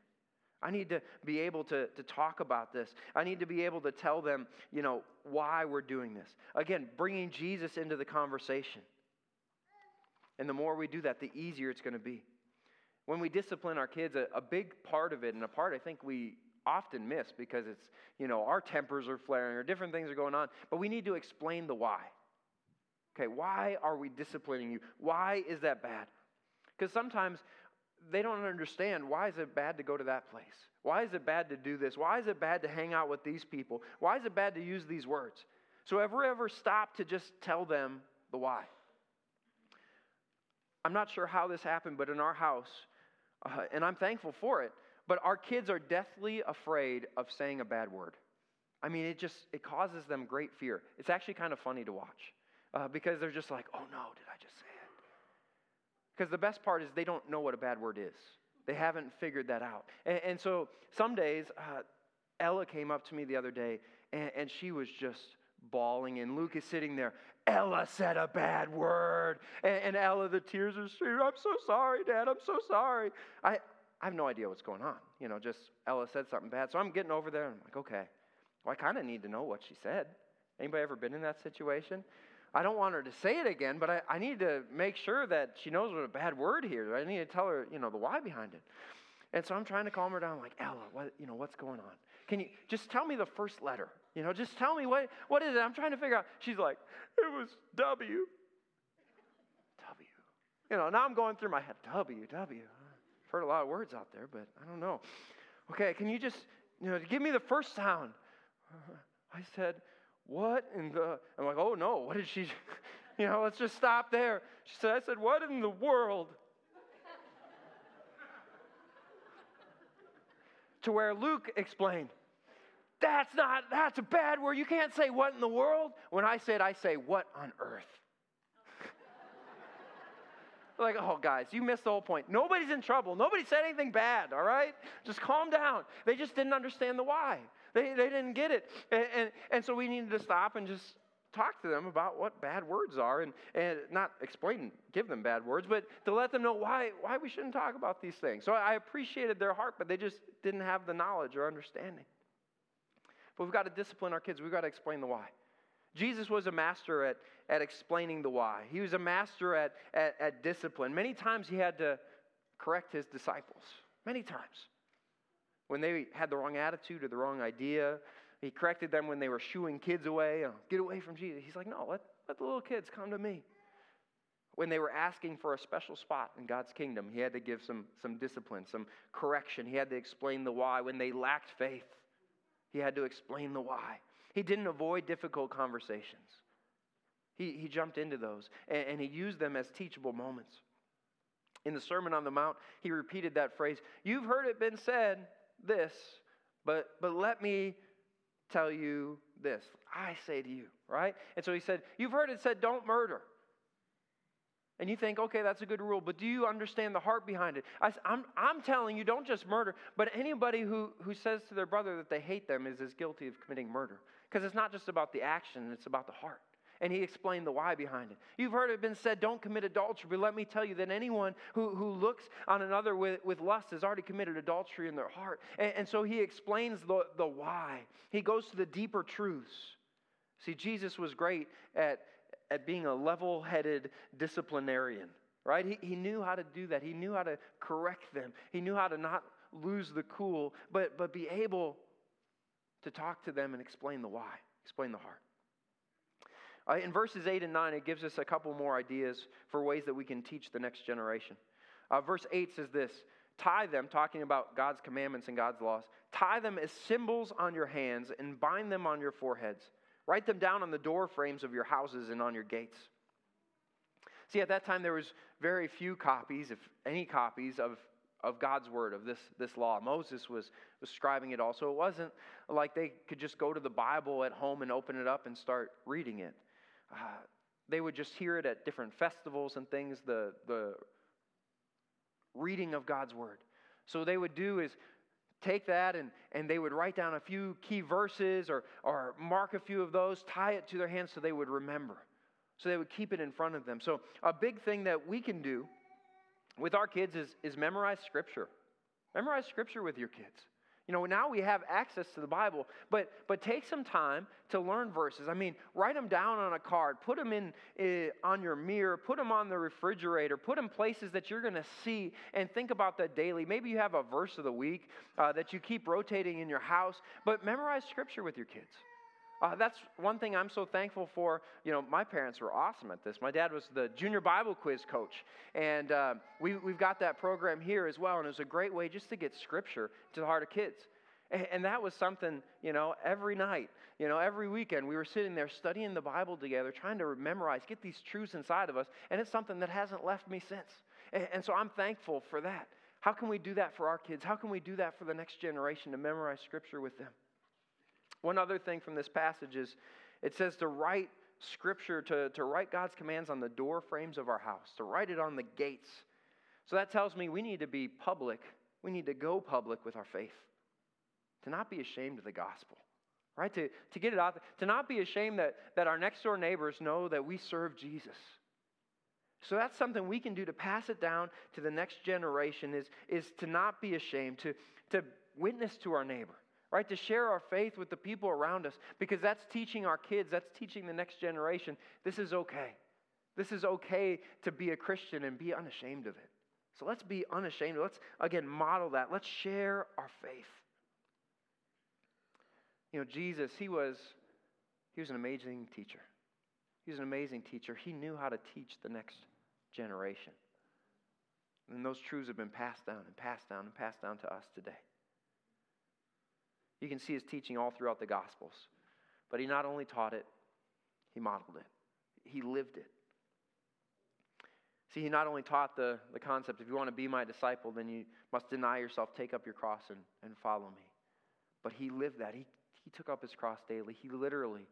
I need to be able to, to talk about this. I need to be able to tell them, you know, why we're doing this. Again, bringing Jesus into the conversation. And the more we do that, the easier it's going to be. When we discipline our kids, a, a big part of it, and a part I think we often miss because it's, you know, our tempers are flaring or different things are going on, but we need to explain the why. Okay, why are we disciplining you? Why is that bad? Because sometimes they don't understand why is it bad to go to that place? Why is it bad to do this? Why is it bad to hang out with these people? Why is it bad to use these words? So we ever stopped to just tell them the why? I'm not sure how this happened, but in our house, uh, and I'm thankful for it, but our kids are deathly afraid of saying a bad word. I mean, it just it causes them great fear. It's actually kind of funny to watch uh, because they're just like, "Oh no, did I just say it?" Because the best part is they don't know what a bad word is. They haven't figured that out. And, and so some days, uh, Ella came up to me the other day, and, and she was just bawling, and Luke is sitting there. Ella said a bad word, and, and Ella, the tears are streaming. I'm so sorry, Dad. I'm so sorry. I I have no idea what's going on. You know, just Ella said something bad. So I'm getting over there, and I'm like, okay. Well, I kind of need to know what she said. Anybody ever been in that situation? I don't want her to say it again, but I, I need to make sure that she knows what a bad word here. I need to tell her, you know, the why behind it. And so I'm trying to calm her down, like, Ella, what, you know, what's going on? Can you just tell me the first letter? You know, just tell me what, what is it? I'm trying to figure out. She's like, it was W. W. You know, now I'm going through my head, W, W. I've heard a lot of words out there, but I don't know. Okay, can you just, you know, give me the first sound? I said, what in the, I'm like, oh no, what did she, you know, let's just stop there. She said, I said, what in the world? to where Luke explained, that's not, that's a bad word. You can't say what in the world. When I said, I say, what on earth? like, oh, guys, you missed the whole point. Nobody's in trouble. Nobody said anything bad, all right? Just calm down. They just didn't understand the why. They, they didn't get it. And, and, and so we needed to stop and just talk to them about what bad words are and, and not explain, give them bad words, but to let them know why, why we shouldn't talk about these things. So I appreciated their heart, but they just didn't have the knowledge or understanding. But we've got to discipline our kids, we've got to explain the why. Jesus was a master at, at explaining the why. He was a master at, at, at discipline. Many times he had to correct his disciples. Many times when they had the wrong attitude or the wrong idea. He corrected them when they were shooing kids away. Oh, Get away from Jesus. He's like, no, let, let the little kids come to me. When they were asking for a special spot in God's kingdom, he had to give some, some discipline, some correction. He had to explain the why. When they lacked faith, he had to explain the why. He didn't avoid difficult conversations. He, he jumped into those and, and he used them as teachable moments. In the Sermon on the Mount, he repeated that phrase You've heard it been said, this, but, but let me tell you this. I say to you, right? And so he said, You've heard it said, don't murder. And you think, okay, that's a good rule, but do you understand the heart behind it? I, am I'm telling you, don't just murder, but anybody who, who says to their brother that they hate them is as guilty of committing murder. Because it's not just about the action, it's about the heart and he explained the why behind it. You've heard it been said, don't commit adultery, but let me tell you that anyone who, who looks on another with, with lust has already committed adultery in their heart. And, and so he explains the, the why. He goes to the deeper truths. See, Jesus was great at, at being a level headed disciplinarian, right? He, he knew how to do that. He knew how to correct them. He knew how to not lose the cool, but, but be able to talk to them and explain the why, explain the heart. Uh, in verses 8 and 9, it gives us a couple more ideas for ways that we can teach the next generation. Uh, verse 8 says this Tie them, talking about God's commandments and God's laws, tie them as symbols on your hands and bind them on your foreheads. Write them down on the door frames of your houses and on your gates. See, at that time, there was very few copies, if any copies, of, of God's word, of this, this law. Moses was, was scribing it all. So It wasn't like they could just go to the Bible at home and open it up and start reading it. Uh, they would just hear it at different festivals and things, the, the reading of God's word. So they would do is take that and, and they would write down a few key verses or, or mark a few of those, tie it to their hands so they would remember. So they would keep it in front of them. So a big thing that we can do with our kids is, is memorize scripture. Memorize scripture with your kids. You know, now we have access to the Bible, but, but take some time to learn verses. I mean, write them down on a card, put them in uh, on your mirror, put them on the refrigerator, put them places that you're going to see and think about that daily. Maybe you have a verse of the week uh, that you keep rotating in your house, but memorize scripture with your kids. Uh, that's one thing I'm so thankful for. You know, my parents were awesome at this. My dad was the junior Bible quiz coach, and uh, we, we've got that program here as well. And it was a great way just to get scripture to the heart of kids. And, and that was something, you know, every night, you know, every weekend we were sitting there studying the Bible together, trying to memorize, get these truths inside of us. And it's something that hasn't left me since. And, and so I'm thankful for that. How can we do that for our kids? How can we do that for the next generation to memorize scripture with them? One other thing from this passage is it says to write scripture, to, to write God's commands on the door frames of our house, to write it on the gates. So that tells me we need to be public. We need to go public with our faith, to not be ashamed of the gospel, right? To, to get it out, to not be ashamed that, that our next door neighbors know that we serve Jesus. So that's something we can do to pass it down to the next generation is, is to not be ashamed, to, to witness to our neighbor right? To share our faith with the people around us because that's teaching our kids, that's teaching the next generation this is okay. This is okay to be a Christian and be unashamed of it. So let's be unashamed. Let's, again, model that. Let's share our faith. You know, Jesus, he was, he was an amazing teacher. He was an amazing teacher. He knew how to teach the next generation. And those truths have been passed down and passed down and passed down to us today. You can see his teaching all throughout the Gospels. But he not only taught it, he modeled it, he lived it. See, he not only taught the, the concept if you want to be my disciple, then you must deny yourself, take up your cross, and, and follow me. But he lived that. He, he took up his cross daily. He literally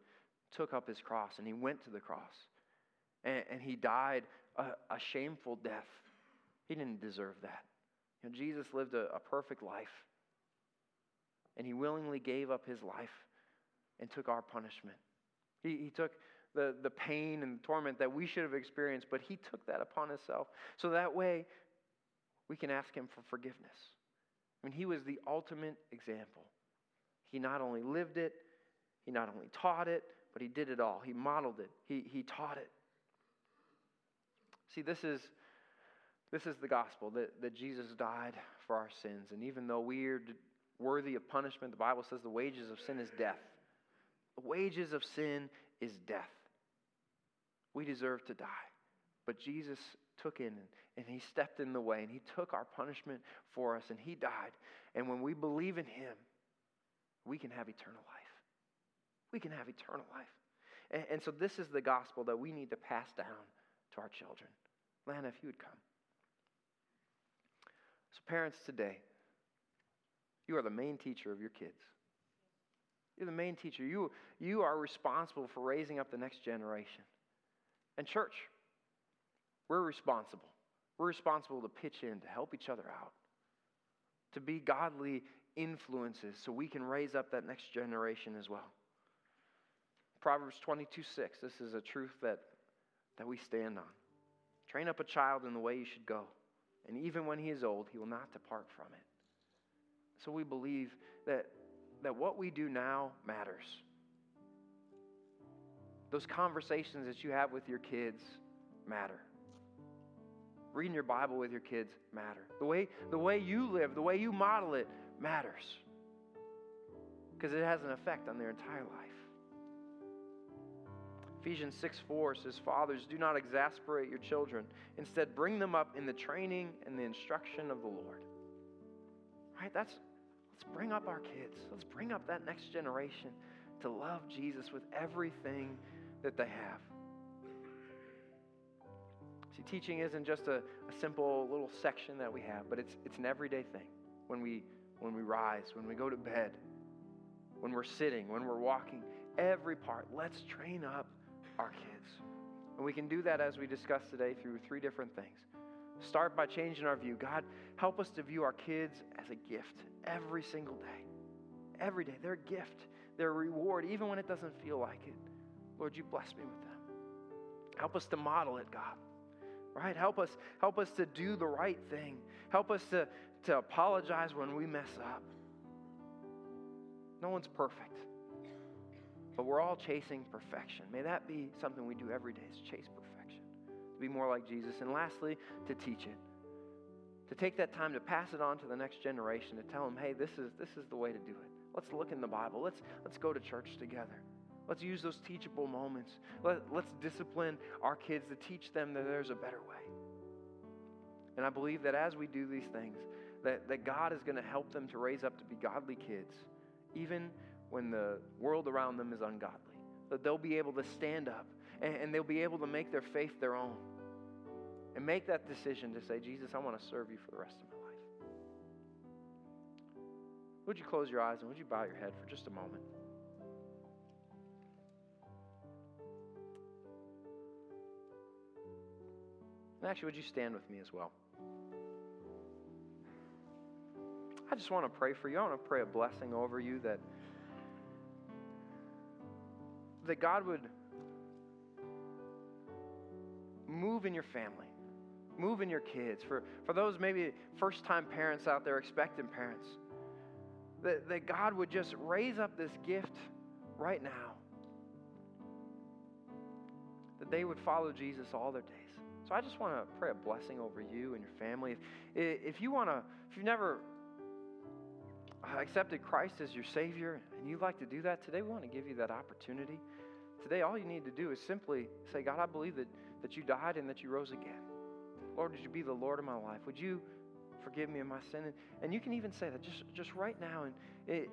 took up his cross and he went to the cross. And, and he died a, a, shameful death. He didn't deserve that. You know, Jesus lived a, a perfect life and he willingly gave up his life and took our punishment. He, he took the, the pain and the torment that we should have experienced, but he took that upon himself. So that way, we can ask him for forgiveness. I mean, he was the ultimate example. He not only lived it, he not only taught it, but he did it all. He modeled it, he, he taught it. See, this is, this is the gospel that, that Jesus died for our sins. And even though we are worthy of punishment. The Bible says the wages of sin is death. The wages of sin is death. We deserve to die. But Jesus took in and he stepped in the way and he took our punishment for us and he died. And when we believe in him, we can have eternal life. We can have eternal life. And, and so this is the gospel that we need to pass down to our children. Lana, if you would come. So, parents, today, you are the main teacher of your kids. You're the main teacher. You, you are responsible for raising up the next generation. And, church, we're responsible. We're responsible to pitch in, to help each other out, to be godly influences so we can raise up that next generation as well. Proverbs 22 6, this is a truth that, that we stand on. Train up a child in the way he should go, and even when he is old, he will not depart from it. So we believe that, that what we do now matters. Those conversations that you have with your kids matter. Reading your Bible with your kids matter. The way, the way you live, the way you model it matters. Because it has an effect on their entire life. Ephesians 6 4 says, Fathers, do not exasperate your children. Instead, bring them up in the training and the instruction of the Lord. Right? That's, Let's bring up our kids. Let's bring up that next generation to love Jesus with everything that they have. See, teaching isn't just a, a simple little section that we have, but it's, it's an everyday thing. When we, when we rise, when we go to bed, when we're sitting, when we're walking, every part. Let's train up our kids. And we can do that as we discussed today through three different things. Start by changing our view. God, help us to view our kids as a gift every single day. Every day. They're a gift, they're a reward, even when it doesn't feel like it. Lord, you bless me with them. Help us to model it, God. Right? Help us, help us to do the right thing. Help us to, to apologize when we mess up. No one's perfect. But we're all chasing perfection. May that be something we do every day is chase perfection. To be more like Jesus. And lastly, to teach it to take that time to pass it on to the next generation, to tell them, hey, this is, this is the way to do it. Let's look in the Bible. Let's, let's go to church together. Let's use those teachable moments. Let, let's discipline our kids to teach them that there's a better way. And I believe that as we do these things, that, that God is going to help them to raise up to be godly kids, even when the world around them is ungodly. That they'll be able to stand up and, and they'll be able to make their faith their own and make that decision to say, Jesus, I want to serve you for the rest of my life. Would you close your eyes and would you bow your head for just a moment? And actually, would you stand with me as well? I just want to pray for you. I want to pray a blessing over you that that God would move in your family, move in your kids. For, for those maybe first time parents out there, expectant parents, that, that God would just raise up this gift right now, that they would follow Jesus all their days. So I just want to pray a blessing over you and your family. If, if you want to, if you've never accepted Christ as your Savior and you'd like to do that today, we want to give you that opportunity. Today, all you need to do is simply say, God, I believe that, that you died and that you rose again. Lord, would you be the Lord of my life? Would you forgive me of my sin? And you can even say that just, just right now, and it,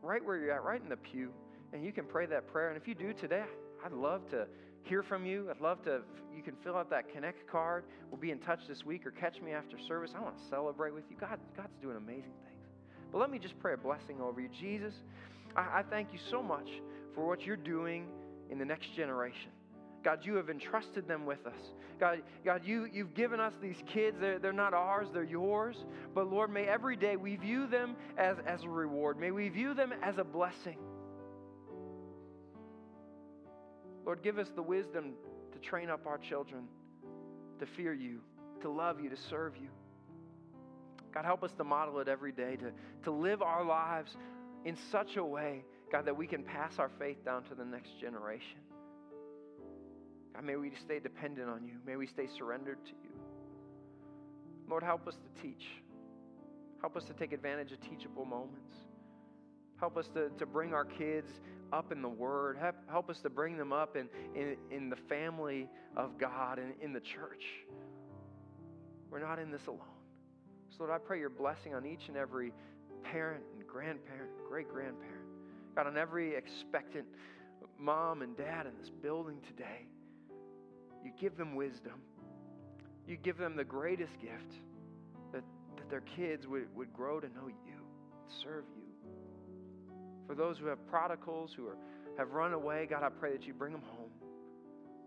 right where you're at, right in the pew, and you can pray that prayer. And if you do today, I'd love to hear from you. I'd love to, you can fill out that Connect card. We'll be in touch this week or catch me after service. I want to celebrate with you. God, God's doing amazing things. But let me just pray a blessing over you. Jesus, I, I thank you so much for what you're doing in the next generation. God, you have entrusted them with us. God, God you, you've given us these kids. They're, they're not ours, they're yours. But Lord, may every day we view them as, as a reward. May we view them as a blessing. Lord, give us the wisdom to train up our children to fear you, to love you, to serve you. God, help us to model it every day, to, to live our lives in such a way, God, that we can pass our faith down to the next generation. God, may we stay dependent on you. May we stay surrendered to you. Lord, help us to teach. Help us to take advantage of teachable moments. Help us to, to bring our kids up in the Word. Help, help us to bring them up in, in, in the family of God and in the church. We're not in this alone. So, Lord, I pray your blessing on each and every parent and grandparent, great grandparent. God, on every expectant mom and dad in this building today. You give them wisdom. You give them the greatest gift that, that their kids would, would grow to know you, serve you. For those who have prodigals, who are, have run away, God, I pray that you bring them home.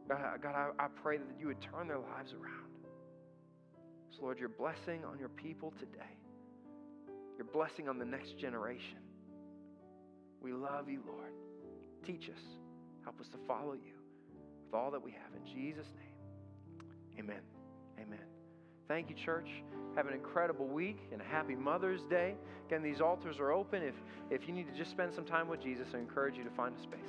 God, God I, I pray that you would turn their lives around. So, Lord, your blessing on your people today, your blessing on the next generation. We love you, Lord. Teach us. Help us to follow you with all that we have. In Jesus' name, amen. Amen. Thank you, church. Have an incredible week and a happy Mother's Day. Again, these altars are open. If, if you need to just spend some time with Jesus, I encourage you to find a space.